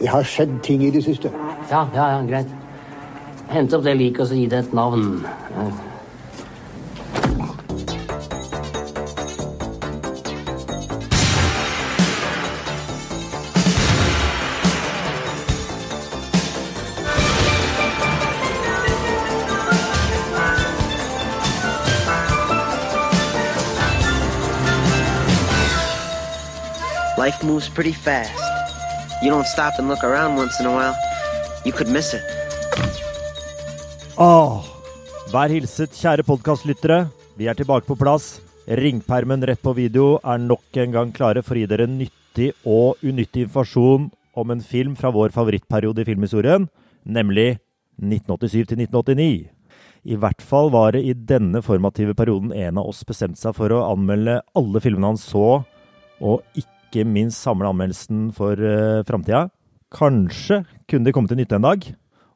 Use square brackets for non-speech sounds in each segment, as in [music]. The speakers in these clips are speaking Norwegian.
Det har skjedd ting i det siste. Ja, ja, ja, greit. Hent opp det liket og så gi det et navn. Life moves pretty fast. You don't stop and look around once in a while, you could miss it. Åh, vær hilset, kjære podkastlyttere. Vi er tilbake på plass. Ringpermen rett på video er nok en gang klare for å gi dere nyttig og unyttig informasjon om en film fra vår favorittperiode i filmhistorien, nemlig 1987 til 1989. I hvert fall var det i denne formative perioden en av oss bestemte seg for å anmelde alle filmene han så, og ikke minst samle anmeldelsen for uh, framtida. Kanskje kunne de komme til nytte en dag.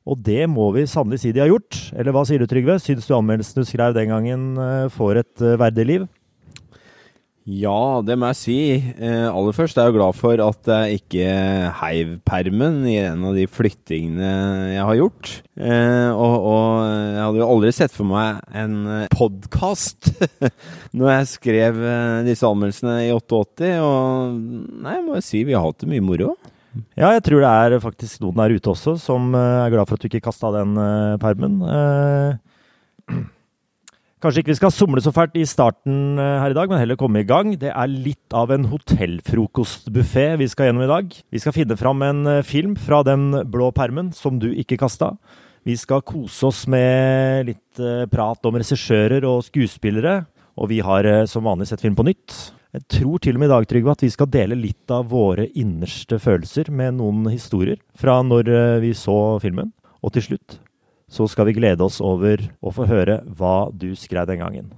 Og det må vi sannelig si de har gjort. Eller hva sier du, Trygve? Syns du anmeldelsen du skrev den gangen uh, får et uh, verdig liv? Ja, det må jeg si. Eh, aller først er jeg glad for at jeg ikke heiv permen i en av de flyttingene jeg har gjort. Eh, og, og, jeg hadde jo aldri sett for meg en podkast [laughs] når jeg skrev eh, disse anmeldelsene i 88. Og nei, jeg må jo si vi har hatt det mye moro. Ja, jeg tror det er faktisk noen der ute også som eh, er glad for at du ikke kasta den permen. Uh, Kanskje ikke vi skal somle så fælt i starten eh, her i dag, men heller komme i gang. Det er litt av en hotellfrokostbuffé vi skal gjennom i dag. Vi skal finne fram en eh, film fra den blå permen som du ikke kasta. Vi skal kose oss med litt eh, prat om regissører og skuespillere. Og vi har som vanlig sett film på nytt. Jeg tror til og med i dag Trygve, at vi skal dele litt av våre innerste følelser med noen historier fra når vi så filmen. Og til slutt så skal vi glede oss over å få høre hva du skrev den gangen.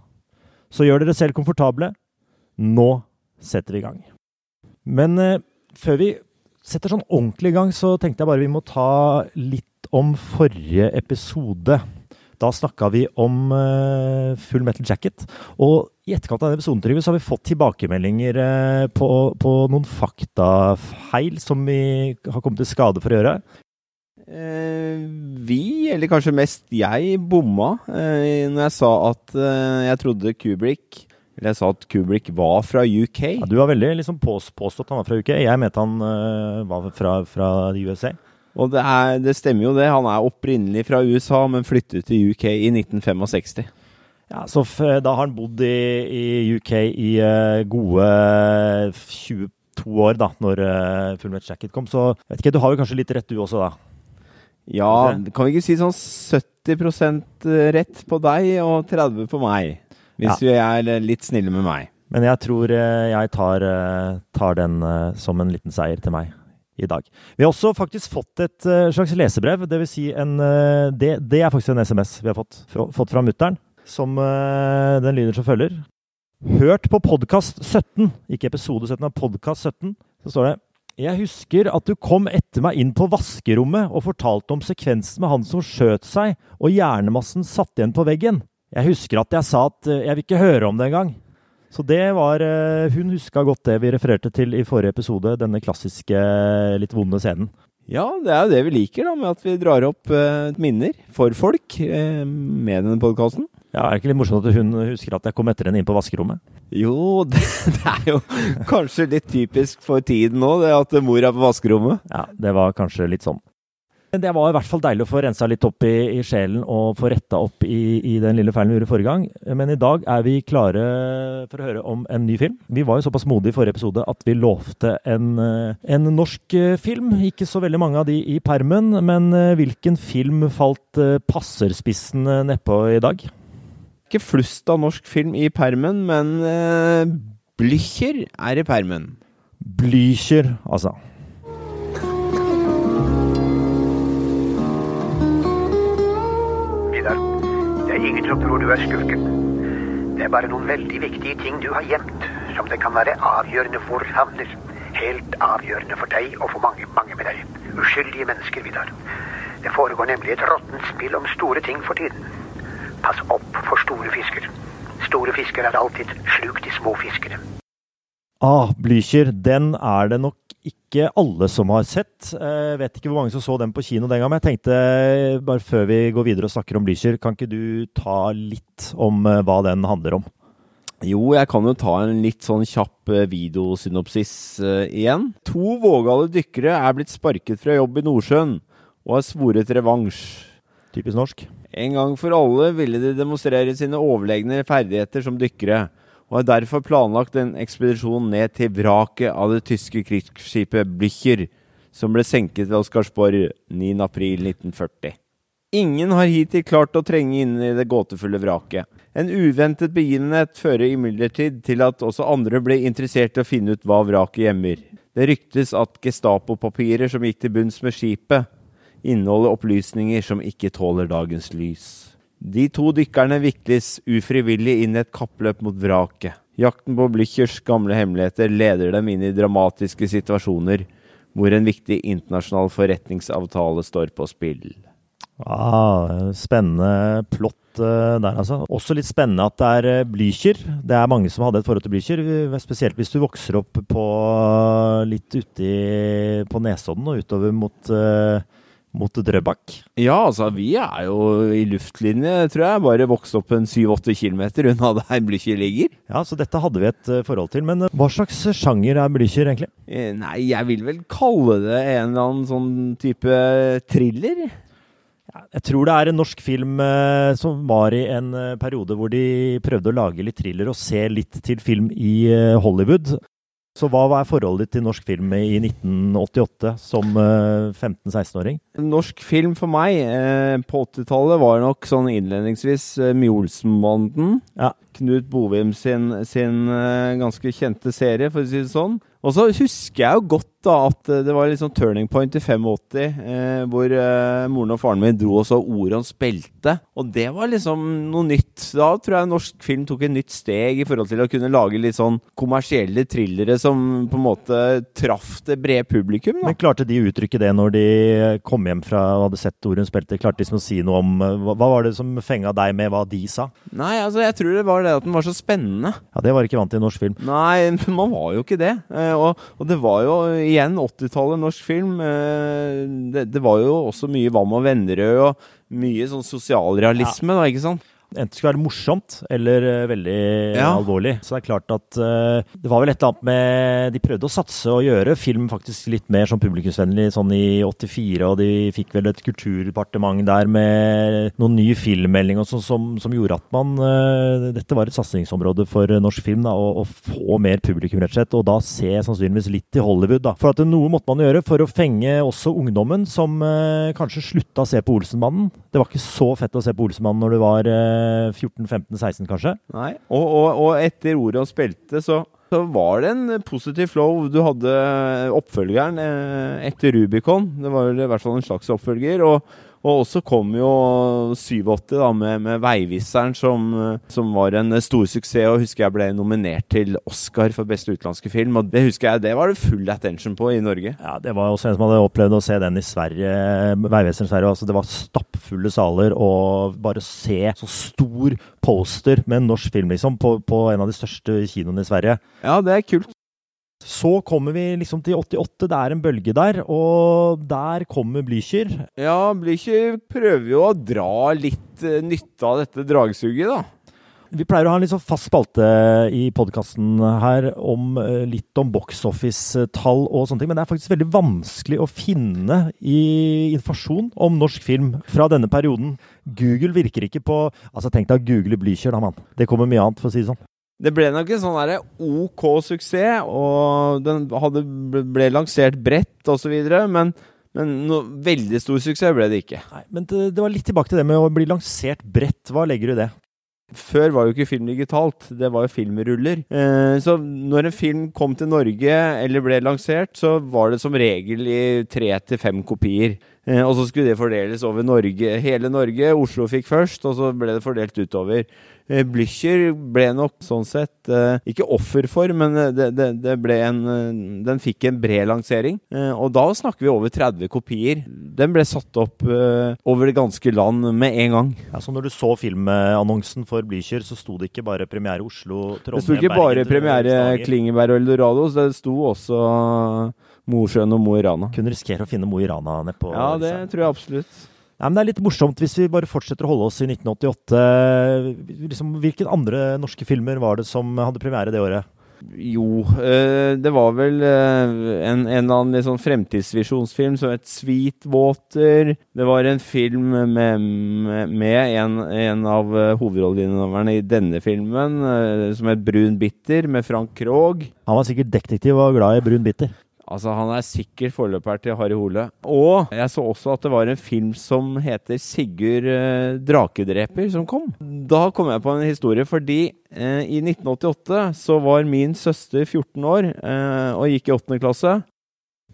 Så gjør dere selv komfortable. Nå setter vi i gang. Men eh, før vi setter sånn ordentlig i gang, så tenkte jeg bare vi må ta litt om forrige episode. Da snakka vi om eh, Full Metal Jacket. Og i etterkant av den episoden så har vi fått tilbakemeldinger eh, på, på, noen faktafeil som vi har kommet til skade for å gjøre. Eh, vi, eller kanskje mest jeg, bomma eh, når jeg sa at eh, jeg trodde Kubrick Eller jeg sa at Kubrick var fra UK. Ja, du har veldig liksom påstått han var fra UK. Jeg mente han uh, var fra, fra USA. Og det, er, det, stemmer jo det. Han er opprinnelig fra USA, men flyttet til UK i 1965. Ja, Så da har han bodd i, i UK i uh, gode 22 år, da, når uh, Full Metal Jacket kom. Så vet ikke, du har jo kanskje litt rett du også, da. Ja, kan vi ikke si sånn 70% rett på deg og 30 på meg? Hvis ja. er litt snille med meg. Men jeg tror eh, jeg tar, eh, tar, den eh, som en liten seier til meg i dag. Vi har også faktisk fått et slags lesebrev. Det vil si en Det, det er faktisk en SMS vi har fått, fått fra mutter'n. Som den lyder som følger. Hørt på podkast 17, ikke episode 17, men podkast 17, så står det jeg husker at du kom etter meg inn på vaskerommet og fortalte om sekvensen med han som skjøt seg og hjernemassen satt igjen på veggen. Jeg husker at jeg sa at eh, jeg vil ikke høre om det engang. Så det var eh, Hun huska godt det vi refererte til i forrige episode, denne klassiske, litt vonde scenen. Ja, det er jo det vi liker, da, med at vi drar opp eh, minner for folk eh, med denne podkasten. Ja, Er det ikke litt morsomt at hun husker at jeg kom etter henne inn på vaskerommet? Jo, [laughs] det, det, er jo kanskje litt typisk for tiden nå, det at mor er på vaskerommet. Ja, det var kanskje litt sånn. Det var i hvert fall deilig å få rensa litt opp i, i sjelen og få retta opp i, i, den lille feilen vi gjorde forrige gang. Men i dag er vi klare for å høre om en ny film. Vi var jo såpass modige i forrige episode at vi lovte en, en norsk film. Ikke så veldig mange av de i permen, men hvilken film falt passerspissen nedpå i dag? Ikke flust av norsk film i permen, men uh, Blücher er i permen. Blücher, altså. Vidar, det er ingen som tror du er skurken. Det er bare noen veldig viktige ting du har gjemt, som det kan være avgjørende for havner. Helt avgjørende for deg og for mange, mange med deg. Uskyldige mennesker, Vidar. Det foregår nemlig et råttent spill om store ting for tiden. Pass opp for store fisker. Store fisker er alltid slukt i små fiskere. Ah, Blücher, den er det nok ikke alle som har sett. Jeg vet ikke hvor mange som så den på kino den gang, men jeg tenkte bare før vi går videre og snakker om Blücher, kan ikke du ta litt om eh, hva den handler om? Jo, jeg kan jo ta en litt sånn kjapp eh, videosynopsis uh, igjen. To vågale dykkere er blitt sparket fra jobb i Nordsjøen og har svoret revansj. Typisk norsk. En gang for alle ville de demonstrere sine overlegne ferdigheter som dykkere, og har derfor planlagt en ekspedisjon ned til vraket av det tyske krigsskipet Blücher, som ble senket ved Oscarsborg 9.4.1940. Ingen har hittil klart å trenge inn i det gåtefulle vraket. En uventet begivenhet fører imidlertid til at også andre ble interessert i å finne ut hva vraket gjemmer. Det ryktes at Gestapo-papirer som gikk til bunns med skipet, inneholder opplysninger som ikke tåler dagens lys. De to dykkerne vikles ufrivillig inn i et kappløp mot vraket. Jakten på Blüchers gamle hemmeligheter leder dem inn i dramatiske situasjoner hvor en viktig internasjonal forretningsavtale står på spill. Ah, spennende plott uh, der, altså. Også litt spennende at det er uh, Blücher. Det er mange som hadde et forhold til Blücher. Spesielt hvis du vokser opp på litt uti på Nesodden og utover mot uh, mot Drøbak? Ja, altså vi er jo i luftlinje, tror jeg. Bare vokst opp en 7-8 km unna [laughs] der Blücher ligger. Ja, så dette hadde vi et forhold til. Men hva slags sjanger er Blücher egentlig? Eh, nei, jeg vil vel kalle det en eller annen sånn type thriller. Jeg tror det er en norsk film eh, som var i en periode hvor de prøvde å lage litt thriller og se litt til film i eh, Hollywood. Så hva er forholdet ditt til norsk film i 1988 som eh, 15-16-åring? Norsk film for meg eh, på 80-tallet var nok sånn innledningsvis eh, Mjolsbanden. Ja. Knut Bovim sin, sin eh, ganske kjente serie, for å si det sånn. Og så husker jeg jo godt da at det var litt sånn turning point i 85, eh, hvor eh, moren og faren min dro og så Orion spilte. Og det var liksom noe nytt. Da tror jeg norsk film tok et nytt steg i forhold til å kunne lage litt sånn kommersielle thrillere som på en måte traff det brede publikum. da. Men klarte de å uttrykke det når de kom hjem fra og hadde sett Orion spilte? Klarte de liksom å si noe om Hva, hva var det som fenga deg med hva de sa? Nei, altså jeg tror det var det at den var så spennende. Ja, Det var ikke vant til i norsk film. Nei, [laughs] man var jo ikke det. Eh, og, og det var jo igjen 80-tallet norsk film. Eh, det, det, var jo også mye Hva med Vennerød og mye sånn sosialrealisme, ja. da, ikke sant? Enten skulle være morsomt eller uh, veldig ja. alvorlig. Så det er klart at uh, det var vel et eller annet med De prøvde å satse og gjøre film faktisk litt mer sånn publikumsvennlig sånn i 84, og de fikk vel et kulturdepartement der med noen ny filmmelding og sånn som, som, gjorde at man uh, Dette var et satsingsområde for norsk film, da, å, å, få mer publikum, rett og slett. Og da se sannsynligvis litt til Hollywood, da. For at noe måtte man gjøre for å fenge også ungdommen, som kanskje slutta å se på Olsenmannen. Det var ikke så fett å se på Olsenmannen når du var 14-15-16, kanskje. Nei, og, og, og etter han spilte, så, så, var det en positiv flow. Du hadde oppfølgeren eh, etter Rubicon. Det var i hvert fall en slags oppfølger. og og også kom jo 87 da, med, med 'Veiviseren', som, som, var en stor suksess. Og husker jeg ble nominert til Oscar for beste utenlandske film. Og det husker jeg, det var det full attention på i Norge. Ja, Det var også en som hadde opplevd å se den i Sverige, 'Veiviseren' i Sverige. Altså, det var stappfulle saler. Og bare se så stor poster med en norsk film liksom, på, på en av de største kinoene i Sverige. Ja, det er kult. Så kommer vi liksom til 88, det er en bølge der, og der kommer Blücher. Ja, Blücher prøver jo å dra litt uh, nytte av dette dragsuget, da. Vi pleier å ha en litt sånn fast spalte i podkasten her om uh, litt om box office-tall og sånne ting, men det er faktisk veldig vanskelig å finne i informasjon om norsk film fra denne perioden. Google virker ikke på Altså, tenk deg å google Blücher, da, mann. Det kommer mye annet, for å si det sånn. Det ble nok en sånn OK suksess, og den hadde, ble lansert bredt osv., men, men noe veldig stor suksess ble det ikke. Nei, Men det, det, var litt tilbake til det med å bli lansert bredt. Hva legger du i det? Før var jo ikke film digitalt, det var jo filmruller. Eh, så når en film kom til Norge eller ble lansert, så var det som regel i tre til fem kopier. Eh, og så skulle det fordeles over Norge, hele Norge. Oslo fikk først, og så ble det fordelt utover. Eh, Blücher ble nok sånn sett eh, ikke offer for, men det, det, det en, den fikk en bred lansering. Og da snakker vi over 30 kopier. Den ble satt opp over det ganske land med en gang. Ja, så når du så filmannonsen for Blücher, så sto det ikke bare premiere Oslo, Trondheim, Det sto ikke bare Bergen, premiere. Klingeberg og Eldorado, så det sto også Mosjøen og Mo i Rana. Kunne risikere å finne Mo i Rana nedpå. Ja, det tror jeg absolutt. Nei, men Det er litt morsomt hvis vi bare fortsetter å holde oss i 1988. Liksom, hvilke andre norske filmer var det som hadde premiere det året? Jo, eh, det var vel eh, en, en eller annen sånn fremtidsvisjonsfilm som het Sweetwater. Det var en film med, med, en, en av eh, hovedrolleinnehaverne i denne filmen, som het Brun Bitter, med Frank Krogh. Han var sikkert detektiv og glad i brun bitter. Altså, han er sikkert forløperen til Harry Hole. Og jeg så også at det var en film som heter Sigurd eh, Drakedreper, som kom. Da kom jeg på en historie, fordi eh, i 1988 så var min søster 14 år eh, og gikk i 8. klasse.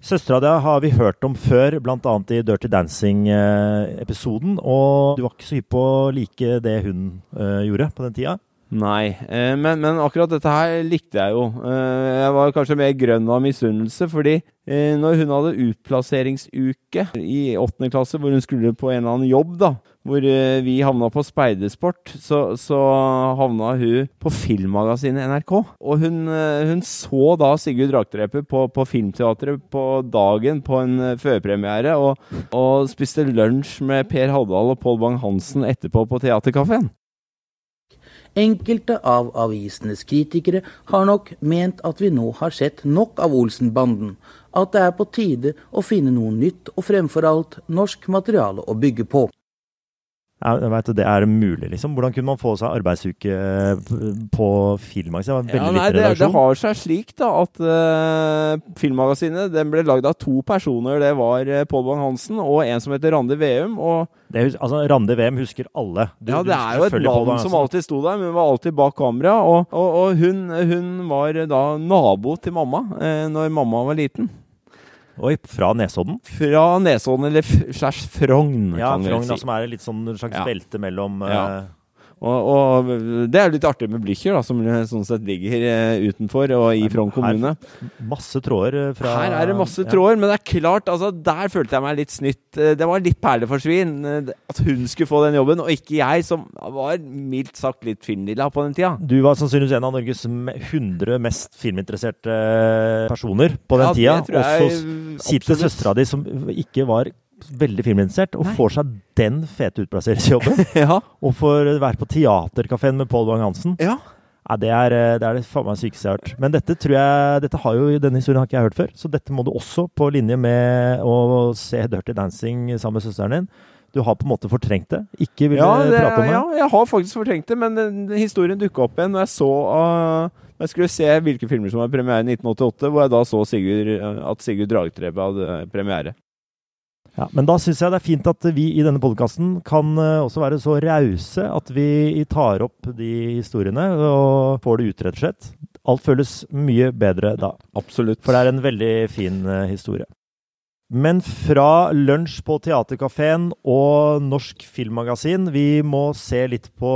Søstera di har vi hørt om før, bl.a. i Dirty Dancing-episoden. Og du var ikke så hypp på å like det hun eh, gjorde på den tida? Nei, eh, men, men akkurat dette her likte jeg jo. Eh, jeg var kanskje mer grønn av misunnelse, fordi eh, når hun hadde utplasseringsuke i åttende klasse, hvor hun skulle på en eller annen jobb, da, hvor vi havna på speidersport, så, så havna hun på filmmagasinet NRK. Og hun, hun så da Sigurd Drakedreper på, på Filmteatret på dagen på en førpremiere, og, og spiste lunsj med Per Haddal og Pål Bang-Hansen etterpå på Theatercaféen. Enkelte av avisenes kritikere har nok ment at vi nå har sett nok av Olsenbanden, at det er på tide å finne noe nytt og fremfor alt norsk materiale å bygge på. Jeg vet, det er mulig, liksom. Hvordan kunne man få seg arbeidsuke eh, på Filmmagasinet? Det var Ja, nei, det, det har seg slik da at uh, Filmmagasinet den ble lagd av to personer. Det var uh, Pål Bang-Hansen og en som heter Randi Veum. Og Det, altså, Randi VM husker alle. Du- ja, det er jo et navn som alltid sto der, men hun var alltid bak kamera. Og, og, og hun, hun var da nabo til mamma uh, når mamma var liten. Oi, fra Nesodden? Fra Nesodden, eller slash Frogn, Ja, Frogn, vel da, si. som er litt sånn slags belte mellom Ja. Og, og det er jo litt artig med Blücher, da, som sånn sett ligger eh, utenfor og i Frogn kommune. masse tråder eh, fra Her er det masse ja. tråder, men det er klart, altså, der følte jeg meg litt snytt. Eh, Det var litt perleforsvinn eh, at hun skulle få den jobben, og ikke jeg, som var mildt sagt litt filmdilla på den tida. Du var sannsynligvis en av Norges me- 100 mest filminteresserte personer på den Ja, tida. Og så sitter søstera di, som ikke var veldig filminteressert, og Nei. får seg den fete utplasseringsjobben. [laughs] Ja. og får være på Teaterkafeen med Pål Bang-Hansen. ja. Ja, det er eh, det, er det faen meg sykeste jeg har hørt. Men dette tror jeg Dette har jo, denne historien har ikke jeg hørt før, så dette må du også på linje med å se Dirty Dancing sammen med søsteren din. Du har på en måte fortrengt det. Ikke ville Ja, det, prate om det. ja, jeg har faktisk fortrengt det, men historien dukka opp igjen når jeg så uh, jeg skulle se hvilke filmer som var premiere i 1988, hvor jeg da så Sigurd, uh, at Sigurd Dragtrebe hadde premiere. Ja, men da syns jeg det er fint at vi i denne podkasten kan eh, også være så rause at vi tar opp de historiene og får det ut, rett og slett. Alt føles mye bedre da. Absolutt. For det er en veldig fin eh, historie. Men fra lunsj på Theatercaféen og Norsk Filmmagasin, vi må se litt på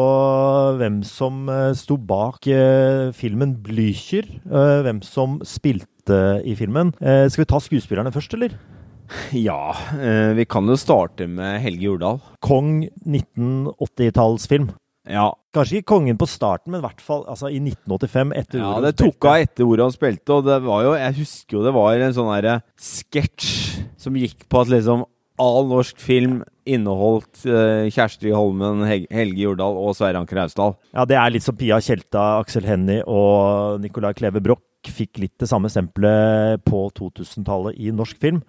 hvem som eh, sto bak eh, filmen Blücher. eh, hvem som spilte i filmen. Eh, skal vi ta skuespillerne først, eller? [laughs] Ja, uh, vi kan jo starte med Helge Jordal. Kong 1980-tallsfilm. Ja, Kanskje ikke kongen på starten, men i hvert fall altså, i 1985. etter Ja, hvor det han spilte. tok av etter ordet han spilte, og det var jo Jeg husker jo det var en sånn derre sketsj som gikk på at liksom all norsk film inneholdt uh, Kjersti Holmen, Helge Jordal og Sverre Anker Austdal. Ja, det er litt som Pia Tjelta, Aksel Hennie og Nicolai Kleve Broch fikk litt det samme stempelet på 2000-tallet i norsk film.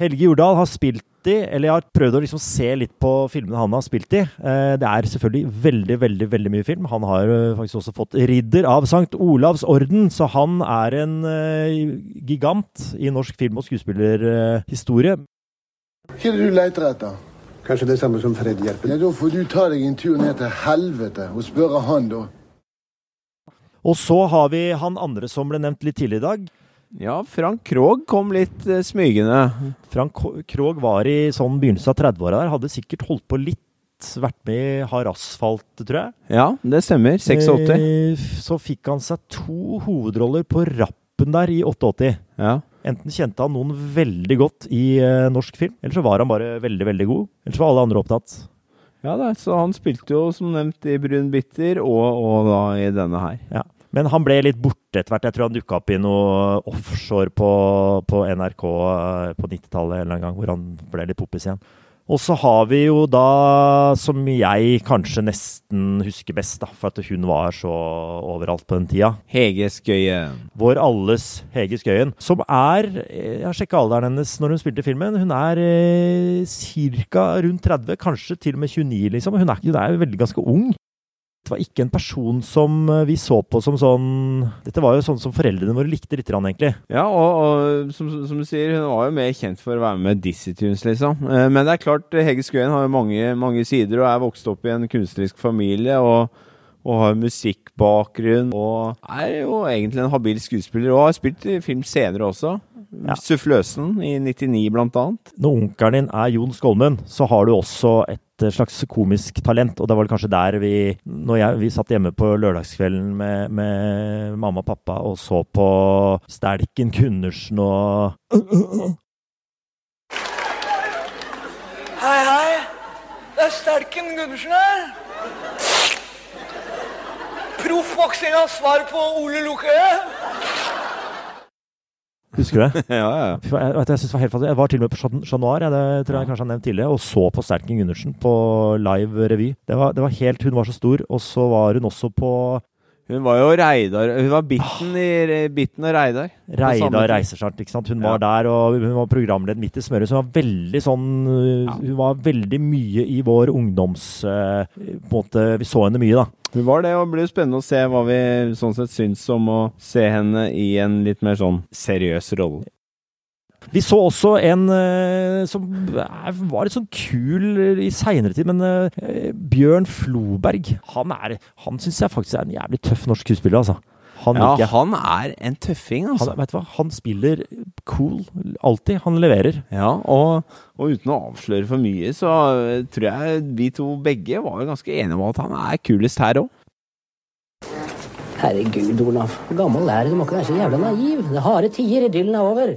Helge Jordal har spilt i, eller jeg har prøvd å liksom se litt på filmene han har spilt i. Eh, Det er selvfølgelig veldig, veldig veldig mye film. Han har eh, faktisk også fått Ridder av Sankt Olavs orden, så han er en eh, gigant i norsk film- og skuespillerhistorie. Hva er det du leter etter? Kanskje det samme som Fred hjelper? Ja, Da får du ta deg en tur ned til helvete og spørre han, da. Og så har vi han andre som ble nevnt litt tidligere i dag. Ja, Frank Krogh kom litt eh, smygende. Frank Krogh var i sånn begynnelsen av 30-åra der. Hadde sikkert holdt på litt. Vært med i Hard asfalt, tror jeg. Ja, det stemmer. 86. Eh, Så fikk han seg to hovedroller på rappen der i 88. Ja. Enten kjente han noen veldig godt i eh, norsk film, eller så var han bare veldig, veldig god. Eller så var alle andre opptatt. ja da, så han spilte jo som nevnt i Brun bitter, og, og da i denne her. Ja. Men han ble litt borte etter hvert. Jeg tror han dukka opp i noe offshore på, på NRK eh, på 90-tallet en eller annen gang, hvor han ble litt poppis igjen. Og så har vi jo da, som jeg kanskje nesten husker best, da, for at hun var så overalt på den tida, Hege Skøyen. vår alles Hege Skøyen, som er Jeg har sjekka alderen hennes når hun spilte filmen. Hun er eh, ca. rundt 30, kanskje til og med 29, liksom. Hun er, hun er veldig ganske ung. Det var ikke en person som eh, vi så på som sånn Dette var jo sånn som foreldrene våre likte litt, egentlig. Ja, og, og som, som du sier, hun var jo mer kjent for å være med Dizzie Tunes, liksom. Eh, Men det er klart, Hege Skøyen har jo mange, mange sider, og er vokst opp i en kunstnerisk familie. og og har musikkbakgrunn, og er jo egentlig en habil skuespiller. Og har spilt i film senere også. Ja. Suffløsen i 99, blant annet. Når onkelen din er Jon Skolmen, så har du også et slags komisk talent. Og det var vel kanskje der vi Når jeg, vi satt hjemme på lørdagskvelden med, med mamma og pappa og så på Stelken Gundersen og Hei, hei. Det er Stelken Gundersen her. Proffboksingas svar på Ole Lukkøye. Husker du det? [laughs] ja, ja. Jeg, vet, jeg, synes det var helt fantastisk. jeg var til og med på Chat- Noir, det tror jeg kanskje har nevnt tidligere, og så på Sterking Gundersen på live revy. Det var, det var helt, Hun var så stor. Og så var hun også på Hun var jo Reidar Hun var Bitten, i, Bitten og Reidar. Reidar Reisersart, ikke sant? Hun Ja. var der, og hun var programleder midt i smøret. Så hun var veldig sånn ja. Hun var veldig mye i vår ungdoms... øh, på en måte, Vi så henne mye, da. Hun var det, og det blir spennende å se hva vi sånn sett syns om å se henne i en litt mer sånn seriøs rolle. Vi så også en øh, som var litt sånn kul i seinere tid, men øh, Bjørn Floberg. Han, er, han syns jeg faktisk er en jævlig tøff norsk skuespiller, altså. Han Ja, liker han er en tøffing, Han, altså. vet du hva? han spiller cool. Alltid. Han leverer. Ja, og, og uten å avsløre for mye, så eh, tror jeg vi to begge var ganske enige om at han er kulest her òg. Herregud, Olaf. Gammel er du? Du må ikke være så jævla naiv. Det harde tider. Idyllen er over.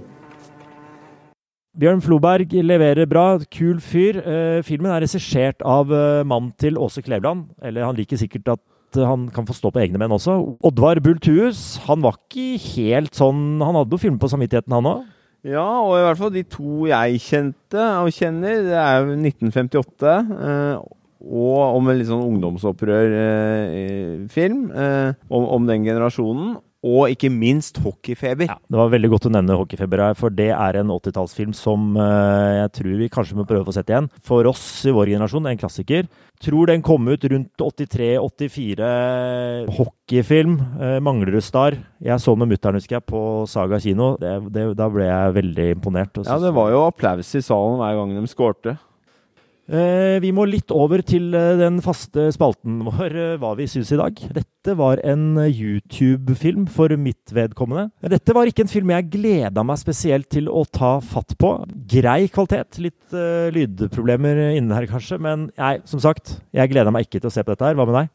Bjørn Floberg leverer bra. Kul fyr. Eh, filmen er regissert av eh, mannen til Åse Kleveland. Eller han liker sikkert at eh, han kan få stå på egne menn også. Oddvar Bultuus, Han var ikke helt sånn Han hadde jo filmer på samvittigheten, han òg. Ja, og i hvert fall de to jeg kjente og kjenner, det er jo 1958. Eh, og om en litt sånn ungdomsopprør-film. Om, om den generasjonen. Og ikke minst hockeyfeber. Ja, det var veldig godt å nevne Hockeyfeber her, for det er en 80-tallsfilm som eh, jeg tror vi kanskje må prøve å få sett igjen. For oss i vår generasjon, en klassiker. Tror den kom ut rundt 83-84. Hockeyfilm. Eh, Manglerud Star. Jeg så den med mutter'n, husker jeg, på Saga kino. Det, det, da ble jeg veldig imponert. Ja, det var jo applaus i salen hver gang de skårte. Eh, vi må litt over til eh, den faste spalten vår, eh, hva vi syns i dag. Dette var en YouTube-film for mitt vedkommende. Dette var ikke en film jeg gleda meg spesielt til å ta fatt på. Grei kvalitet. Litt eh, lydproblemer inne her, kanskje. Men jeg, som sagt, jeg gleda meg ikke til å se på dette her. Hva med deg?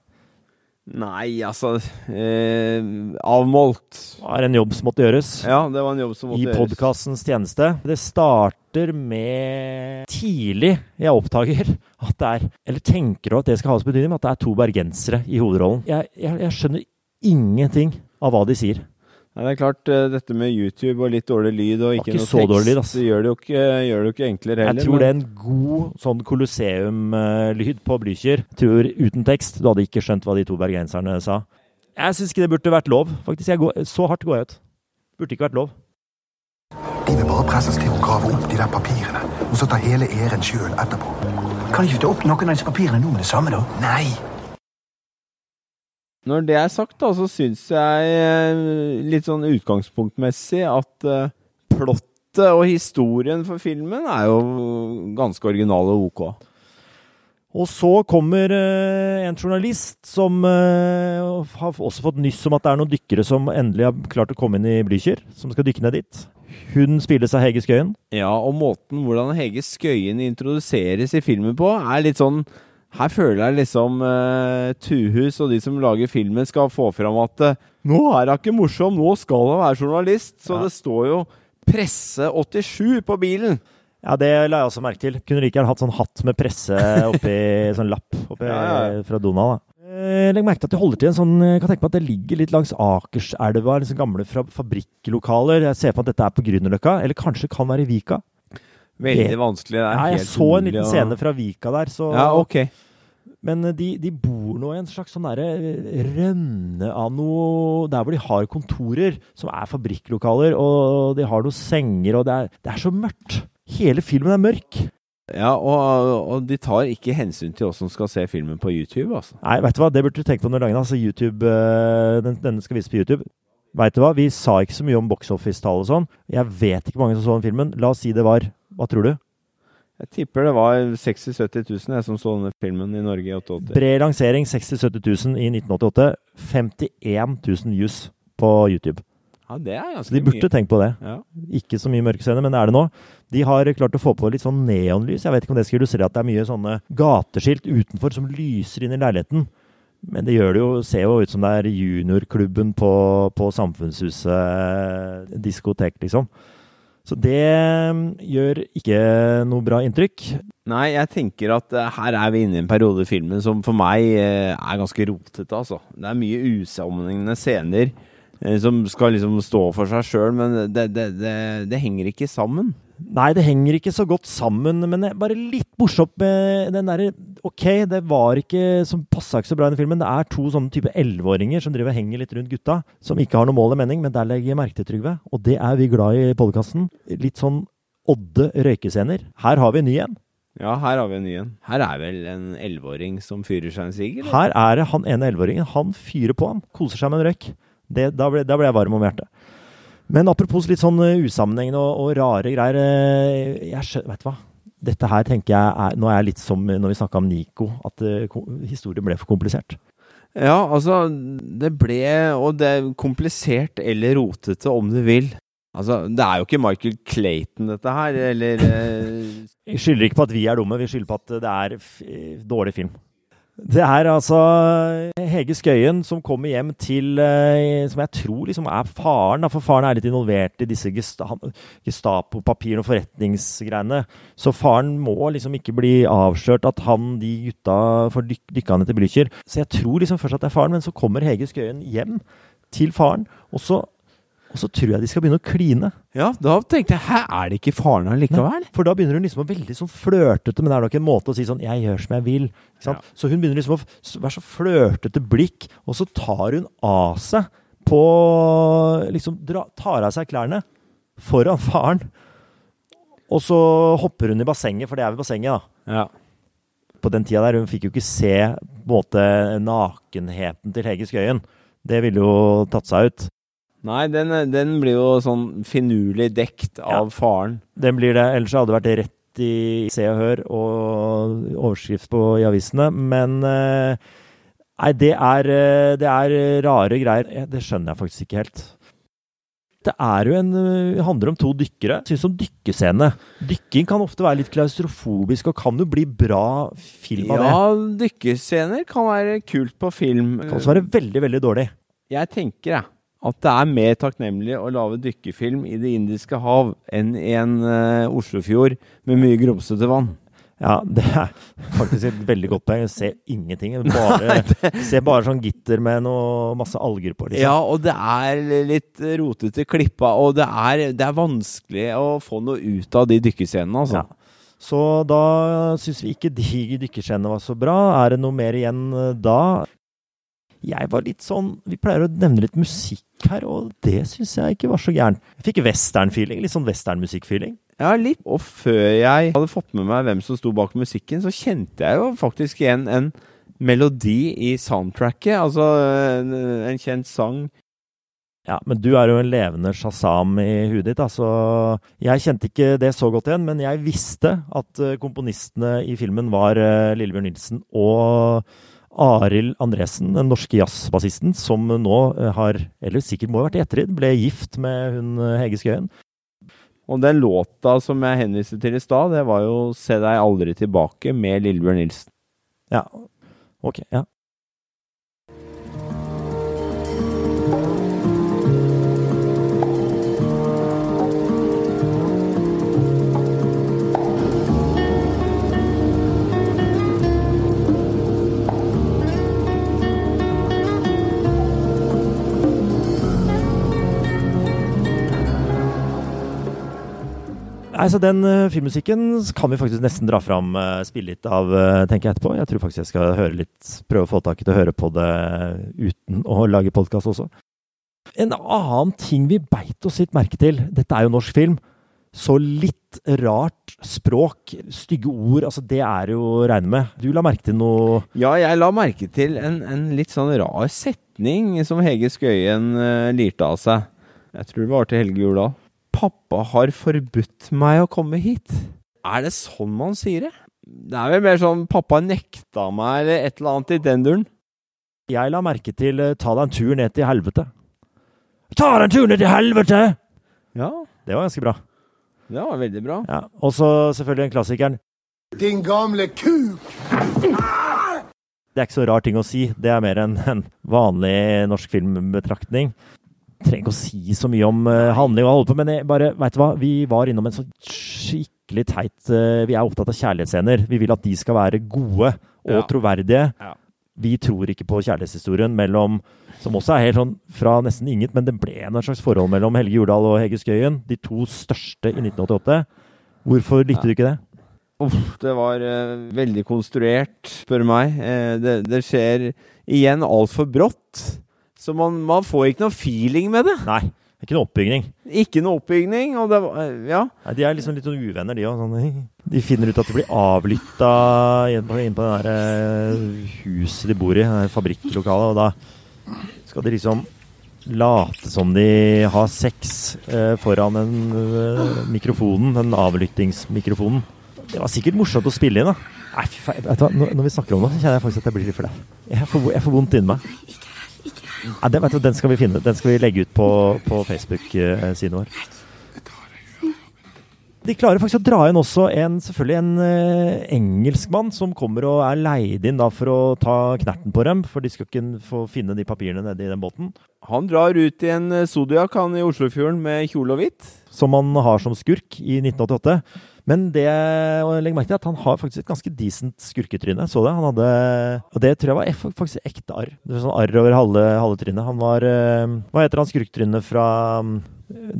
Nei, altså eh, Avmålt. Det var en jobb som måtte gjøres. Ja, det var en jobb som måtte gjøres. I podkastens tjeneste. Det starter med tidlig jeg oppdager at det er Eller tenker at det skal ha betydning, at det er to bergensere i hovedrollen. Jeg, jeg, jeg skjønner ingenting av hva de sier. Nei, det er klart, eh, dette med YouTube og litt dårlig lyd og ikke, ikke noe så tekst, lyd, altså. det gjør det jo ikke, gjør det jo ikke enklere heller. Jeg tror det er en god sånn Colosseum-lyd på Blücher. Tror uten tekst. Du hadde ikke skjønt hva de to bergenserne sa. Jeg syns ikke det burde vært lov. Faktisk, jeg går, Så hardt går jeg ut. Burde ikke vært lov. De vil bare presses til å grave opp de der papirene, og så ta hele æren sjøl etterpå. Kan de ikke ta opp noen av disse papirene nå med det samme, da? Nei! Når det er sagt, da, så syns jeg eh, litt sånn utgangspunktmessig at eh, plottet og historien for filmen er jo ganske original og ok. Og så kommer eh, en journalist som har også fått nyss om at det er noen dykkere som endelig har klart å komme inn i Blykjer, som skal dykke ned dit. Hun spilles av Hege Skøyen. Ja, og måten hvordan Hege Skøyen introduseres i filmen på, er litt sånn Her føler jeg liksom uh, Tuhus og de som lager filmen, skal få fram at uh, nå er hun ikke morsom, nå skal hun være journalist. Så Ja. det står jo Presse 87 på bilen. Ja, det la jeg også merke til. Kunne like gjerne hatt sånn hatt med presse oppi [laughs] sånn lapp oppi, Ja, fra Donald. Da. Eh, Legg merke til at de holder til en sånn Jeg kan tenke meg at det ligger litt langs Akerselva, liksom gamle fabrikklokaler. Jeg ser meg at dette er på Grünerløkka, eller kanskje kan være i Vika. Veldig vanskelig. Ja, jeg så en liten scene fra Vika der, så Ja, ok. Men eh, de, de bor nå i en slags sånn derre rønne av noe Der hvor de har kontorer, som er fabrikklokaler, og de har noen senger, og det er, det er så mørkt. Hele filmen er mørk. Ja, og, og de tar ikke hensyn til oss som skal se filmen på YouTube, altså. Nei, vet du hva, det burde du tenke på du lager. Altså, YouTube, eh, den, denne skal vises på YouTube. Vet du hva, vi sa ikke så mye om box office-tall og sånn. Jeg vet ikke mange som så den filmen. La oss si det var Hva tror du? Jeg tipper det var 60 000-70 000 jeg, som så denne filmen i Norge i 88. Bred lansering 60 000-70 000 i 1988. 51 000 views på YouTube. Ja, det er ganske mye. de burde mye. tenkt på det. Ja. Ikke så mye mørke scener, men det er det nå. De har klart å få på litt sånn neonlys. Jeg vet ikke om det skal illustrere at det er mye sånne gateskilt utenfor som lyser inn i leiligheten. Men det gjør det jo, ser jo ut som det er juniorklubben på, på Samfunnshuset diskotek, liksom. Så det mm, gjør ikke noe bra inntrykk. Nei, jeg tenker at eh, her er vi inne i en periode i filmen som for meg eh, er ganske rotete, altså. Det er mye usammenhengende scener som skal liksom stå for seg sjøl, men det, det, det, det henger ikke sammen. Nei, det henger ikke så godt sammen, men er bare litt morsomt med den derre Ok, det var ikke som passa ikke så bra i den filmen. Det er to sånne type elleveåringer som driver og henger litt rundt gutta, som ikke har noe mål og mening, men der legger jeg merke til, Trygve, og det er vi glad i i podkasten. Litt sånn odde røykescener. Her har vi en ny en. Ja, her har vi en ny en. Her er vel en elleveåring som fyrer seg en sigg. Her er det han ene elleveåringen. Han fyrer på, han. Koser seg med en røyk. Det, da, ble, da ble jeg varm om hjertet. Men apropos litt sånn eh, usammenhengende og, og rare greier. eh, Jeg skjønner, Vet du hva? Dette her tenker jeg er Nå er jeg litt som når vi snakka om Nico, at uh, historien ble for komplisert. Ja, altså, det ble Og det er komplisert eller rotete, om du vil. Altså, det er jo ikke Michael Clayton, dette her, eller eh, Vi skylder ikke på at vi er dumme, vi skylder på at det er dårlig film. Det er altså Hege Skøyen som kommer hjem til eh, Som jeg tror liksom er faren, for faren er litt involvert i disse Gestapo-papirene og forretningsgreiene. Så faren må liksom ikke bli avslørt at han, de gutta, får dyk dykka ned til Blücher. Så jeg tror liksom først at det er faren, men så kommer Hege Skøyen hjem til faren, og så, og så tror jeg de skal begynne å kline. Ja, da tenkte jeg Hæ, er det ikke faren allikevel? For da begynner hun liksom å veldig sånn flørtete, men det er nok en måte å si sånn 'jeg gjør som jeg vil'. Sant? Så hun begynner liksom å være så flørtete blikk, og så tar hun av seg på Liksom dra, tar av seg klærne foran faren. Og så hopper hun i bassenget, for det er ved bassenget, da. Ja. På den tida der, hun fikk jo ikke se på en måte nakenheten til Hege Skøyen. Det ville jo tatt seg ut. Nei, den, den blir jo sånn finurlig dekt av faren. Den blir det. Ellers hadde det vært rett i Se og Hør og overskrift på i avisene. Men eh, nei, det er, eh, det er rare greier. Eh, Det skjønner jeg faktisk ikke helt. Det er jo en eh, handler om to dykkere. Syns om dykkescene. Dykking kan ofte være litt klaustrofobisk og kan jo bli bra film av det. Ja, dykkescener kan være kult på film. Det kan også være veldig, veldig dårlig. Jeg tenker jeg, at det er mer takknemlig å lage dykkefilm i Det indiske hav enn i en uh, Oslofjord med mye grumsete vann. Ja, det er faktisk et veldig godt poeng. Ser ingenting. Bare, [laughs] ser bare sånn gitter med noe, masse alger på. Liksom. Ja, og det er litt rotete klippa, og det er, det er vanskelig å få noe ut av de dykkescenene, altså. Ja. Så da syns vi ikke de dykkerscenene var så bra. Er det noe mer igjen eh, da? Jeg var litt sånn Vi pleier å nevne litt musikk her, og det syns jeg ikke var så gærent. Jeg fikk western-feeling. Litt sånn western-musikk-feeling. Ja, litt. Og før jeg hadde fått med meg hvem som sto bak musikken, så kjente jeg jo faktisk igjen en melodi i soundtracket. Altså en, en kjent sang. Ja, men du er jo en levende Shazam i huet ditt, da, så jeg kjente ikke det så godt igjen. Men jeg visste at eh, komponistene i filmen var eh, Lillebjørn Nilsen og Arild Andresen, den norske jazzbassisten, som nå eh, har, eller sikkert må ha vært i ettertid, ble gift med hun Hege Skøyen. Og den låta som jeg henviste til i stad, det var jo 'Se deg aldri tilbake' med Lillebjørn Nilsen. Ja, ok, ja. Nei, så Den uh, filmmusikken kan vi faktisk nesten dra fram, uh, spille litt av, uh, tenker jeg etterpå. Jeg tror faktisk jeg skal høre litt, prøve å få tak i til å høre på det uten å lage podkast også. En annen ting vi beit oss litt merke til, dette er jo norsk film, så litt rart språk, stygge ord, altså det er jo å regne med. Du la merke til noe Ja, jeg la merke til en, en litt sånn rar setning som Hege Skøyen lirte av seg. Jeg tror det var til Helge Jordal. 'Pappa har forbudt meg å komme hit'. Er det sånn man sier det? Det er vel mer sånn 'pappa nekta meg', eller et eller annet i den duren. Jeg la merke til uh, 'ta deg en tur ned til helvete'. Ta deg en tur ned til helvete! Ja. Det var ganske bra. Det var veldig bra. Ja, Og så selvfølgelig den klassikeren. Din gamle kuk! Det er ikke så rar ting å si. Det er mer en, en vanlig norsk filmbetraktning trenger ikke å si så mye om uh, handling og holde på, men jeg bare, veit du hva? Vi var innom en sånn skikkelig teit uh, Vi er opptatt av kjærlighetsscener. Vi vil at de skal være gode og ja. troverdige. Ja. Vi tror ikke på kjærlighetshistorien mellom Som også er helt sånn fra nesten inget, men det ble en slags forhold mellom Helge Jordal og Hege Skøyen. De to største i 1988. Hvorfor likte ja. du ikke det? Uff, det var uh, veldig konstruert, spør meg. det, det skjer igjen altfor brått. Så man, man, får ikke noe feeling med det. Nei. Ikke noe oppbygning. Ikke noe oppbygning, og det Ja. Nei, de er liksom litt sånn uvenner, de òg. Sånn, de finner ut at de blir avlytta inn på, inn på det der eh, huset de bor i, det fabrikklokalet, og da skal de liksom late som de har sex eh, foran den eh, mikrofonen, den avlyttingsmikrofonen. Det var sikkert morsomt å spille inn, da. Nei, fy faen. Når vi snakker om det, så kjenner jeg faktisk at jeg blir litt flau. Jeg får vondt inni meg. Ja, den, du, den, skal vi finne. Den skal vi legge ut på, på Facebook-siden vår. De klarer faktisk å dra inn også en, selvfølgelig en eh, engelskmann som kommer og er leid inn da, for å ta knerten på dem. For de skal ikke få finne de papirene nede i den båten. Han drar ut i en Zodiac han i Oslofjorden med kjole og hvitt. Som han har som skurk i 1988. Men det legg merke til at han har faktisk et ganske decent skurketryne. Så det? Han hadde, og det tror jeg var faktisk ekte arr. Det var sånn arr over halve, halve trynet. Han var eh, Hva heter han skurketrynet fra mm,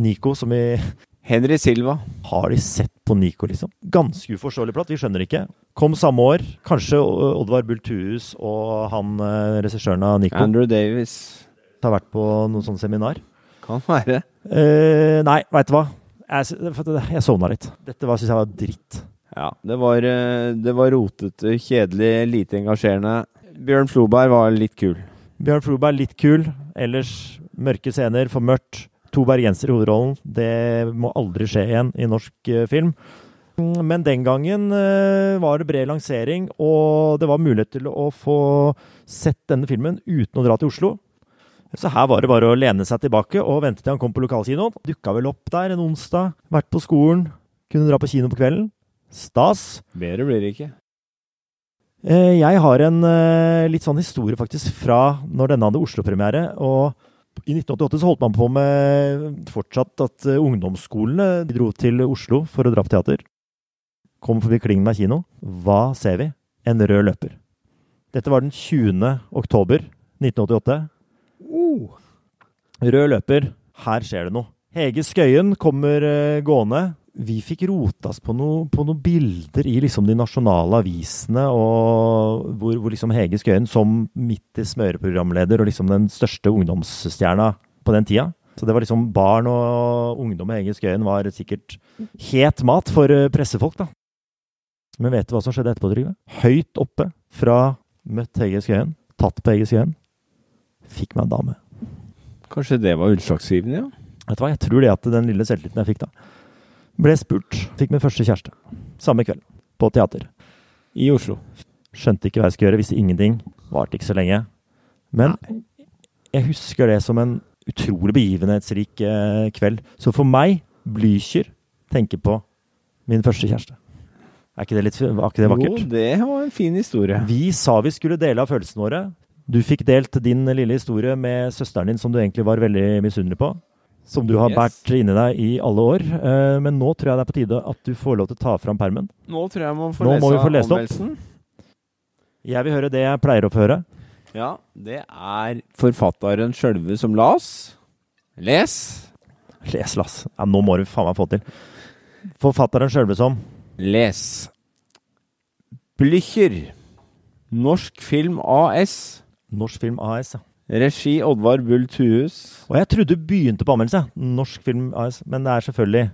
Nico, som i [laughs] Henry Silva. Har de sett på Nico, liksom? Ganske uforståelig platt. Vi skjønner ikke. Kom samme år. Kanskje Oddvar Bultuhus og han eh, regissøren av Nico. Andrew Davis. Har vært på noen sånne seminar. Kan være. Eh, nei, veit du hva. Jeg, jeg sovna litt. Dette syns jeg var dritt. Ja, det var, eh, det var rotete, kjedelig, lite engasjerende. Bjørn Floberg var litt kul. Bjørn Floberg litt kul. Ellers mørke scener, for mørkt. To bergensere i hovedrollen. Det må aldri skje igjen i norsk uh, film. Men den gangen uh, var det bred lansering, og det var mulighet til å få sett denne filmen uten å dra til Oslo. Så her var det bare å lene seg tilbake og vente til han kom på lokalkinoen. Dukka vel opp der en onsdag, vært på skolen, kunne dra på kino på kvelden. Stas. Bedre blir det ikke. Eh, jeg har en eh, litt sånn historie faktisk fra når denne hadde Oslo-premiere. og I 1988 så holdt man på med fortsatt at eh, ungdomsskolene dro til Oslo for å dra på teater. Kom forbi Klingna kino. Hva ser vi? En rød løper. Dette var den 20. oktober 1988. Rød løper. Her skjer det noe. Hege Skøyen kommer uh, gående. Vi fikk rotas på noen bilder i liksom de nasjonale avisene, og hvor, hvor liksom Hege Skøyen som midt i smøreprogramleder og liksom den største ungdomsstjerna på den tida. Så det var liksom barn og ungdom med Hege Skøyen var sikkert het mat for uh, pressefolk, da. Men vet du hva som skjedde etterpå, Trygve? Høyt oppe fra møtt Hege Skøyen, tatt på Hege Skøyen, fikk meg en dame. Kanskje det var utslagsgivende, ja. Vet du hva, jeg tror det at den lille selvtilliten jeg fikk da, ble spurt. Fikk min første kjæreste. Samme kveld. På teater. I Oslo. Skjønte ikke hva jeg skulle gjøre, visste ingenting. Varte ikke så lenge. Men jeg husker det som en utrolig begivenhetsrik eh, kveld. Så for meg, Blücher, tenker på min første kjæreste. Er ikke det litt var ikke det vakkert? Jo, det var en fin historie. Vi sa vi skulle dele av følelsene våre. Du fikk delt din lille historie med søsteren din, som du egentlig var veldig misunnelig på. Som du har Yes. båret inni deg i alle år. Eh, Men nå tror jeg det er på tide at du får lov til å ta fram permen. Nå tror jeg må få Nå lese må vi få lest opp. Jeg vil høre det jeg pleier å få høre. Ja, det er forfatteren sjølve som las. Les. Les, Lass. Ja, nå må du faen meg få til. Forfatteren sjølve som Les. Blücher. Norsk Film AS. Norsk Film AS. ja. Regi Oddvar Bull Tuhus. Og jeg trodde du begynte på anmeldelse. Norsk Film AS. Men det er selvfølgelig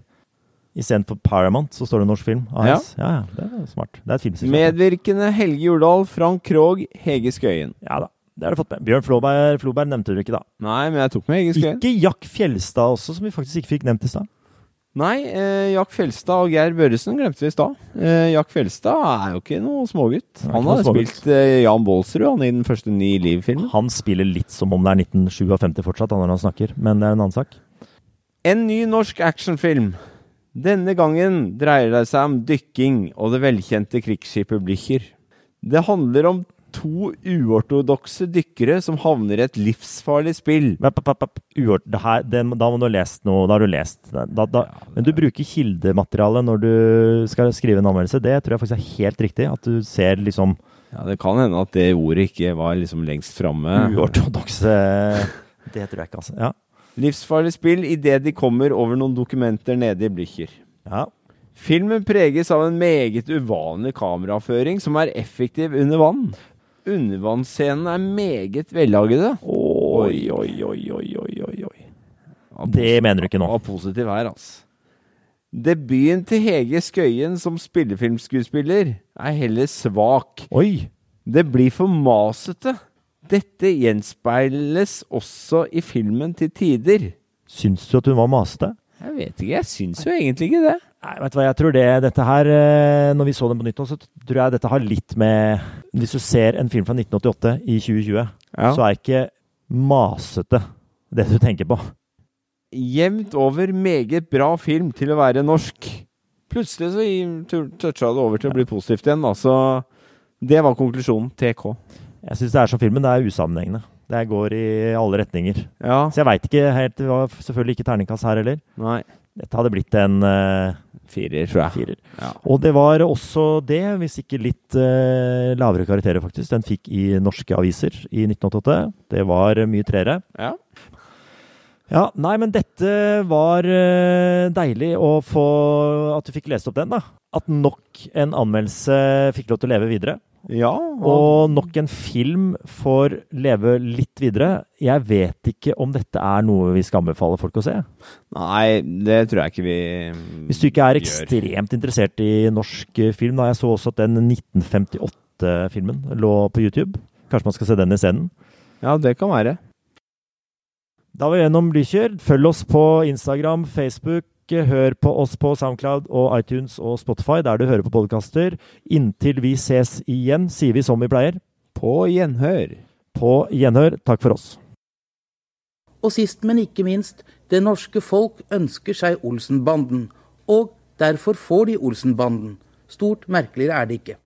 Istedenfor Paramount så står det Norsk Film AS. Ja, ja, det er smart. Det er et filmselskap. Medvirkende Helge Jordal, Frank Krogh, Hege Skøyen. Ja da, det har du fått med. Bjørn Floberg, Floberg nevnte du ikke, da. Nei, men jeg tok med Hege Skøyen. Ikke Jack Fjelstad også, som vi faktisk ikke fikk nevnt i stad. Nei, eh, Jack Fjelstad og Geir Børresen glemte vi i stad. Eh, Jack Fjelstad er jo ikke noe smågutt. Han har smågutt. spilt eh, Jan Baalsrud han i den første Ny Liv-filmen. Han spiller litt som om det er 1957 fortsatt, når han snakker, men det er en annen sak. En ny norsk actionfilm. Denne gangen dreier det seg om dykking og det velkjente krigsskipet Blücher. Det handler om to uortodokse dykkere som havner i et livsfarlig spill. Vapp, vapp, vapp. Uort, det her, det, da må du ha lest noe. Da har du lest. Da, da, men du bruker kildemateriale når du skal skrive en anmeldelse. Det tror jeg faktisk er helt riktig. At du ser liksom Ja, Det kan hende at det ordet ikke var liksom lengst framme. uortodokse [laughs] Det tror jeg ikke, altså. Ja. Livsfarlig spill idet de kommer over noen dokumenter nede i Blücher. ja. Filmen preges av en meget uvanlig kameraføring som er effektiv under vann. Undervannsscenene er meget vellagede. Oi, oi, oi, oi, oi, oi, oi. Det mener du ikke nå. Var positiv her, altså. Debuten til Hege Skøyen som spillefilmskuespiller er heller svak. Oi! Det blir for masete. Dette gjenspeiles også i filmen til tider. Syns du at hun var masete? Jeg vet ikke, jeg syns jo egentlig ikke det. Nei, vet du hva, jeg tror det, dette her eh, Når vi så den på nytt nå, så tror jeg dette har litt med Hvis du ser en film fra 1988 i 2020, Ja. så er ikke masete det du tenker på. Jevnt over meget bra film til å være norsk. Plutselig så i- toucha det over til å bli positivt igjen, da. Så det var konklusjonen. TK. Jeg syns det er som filmen, det er usammenhengende. Det går i alle retninger. Ja. Så jeg veit ikke helt Det var selvfølgelig ikke terningkast her heller. Nei. Dette hadde blitt en uh, Firer, tror jeg. firer. Ja. Og det var også det, hvis ikke litt uh, lavere karakterer, faktisk, den fikk i norske aviser i 1988. Det var mye treere. Ja. Ja, nei, men dette var uh, deilig å få At du fikk lest opp den, da. At nok en anmeldelse fikk lov til å leve videre. Ja Og nok en film får leve litt videre. Jeg vet ikke om dette er noe vi skal anbefale folk å se. Nei, det tror jeg ikke vi gjør. Hvis du ikke er ekstremt interessert i norsk film. Da jeg så også at den 1958-filmen lå på YouTube. Kanskje man skal se den isteden. Ja, det kan være. Da var vi gjennom Blykjør. Følg oss på Instagram, Facebook. Hør på oss på Soundcloud og iTunes og Spotify, der du hører på podkaster. Inntil vi ses igjen, sier vi som vi pleier. På gjenhør. På gjenhør. Takk for oss. Og sist, men ikke minst, det norske folk ønsker seg Olsenbanden. Og derfor får de Olsenbanden. Stort merkeligere er det ikke.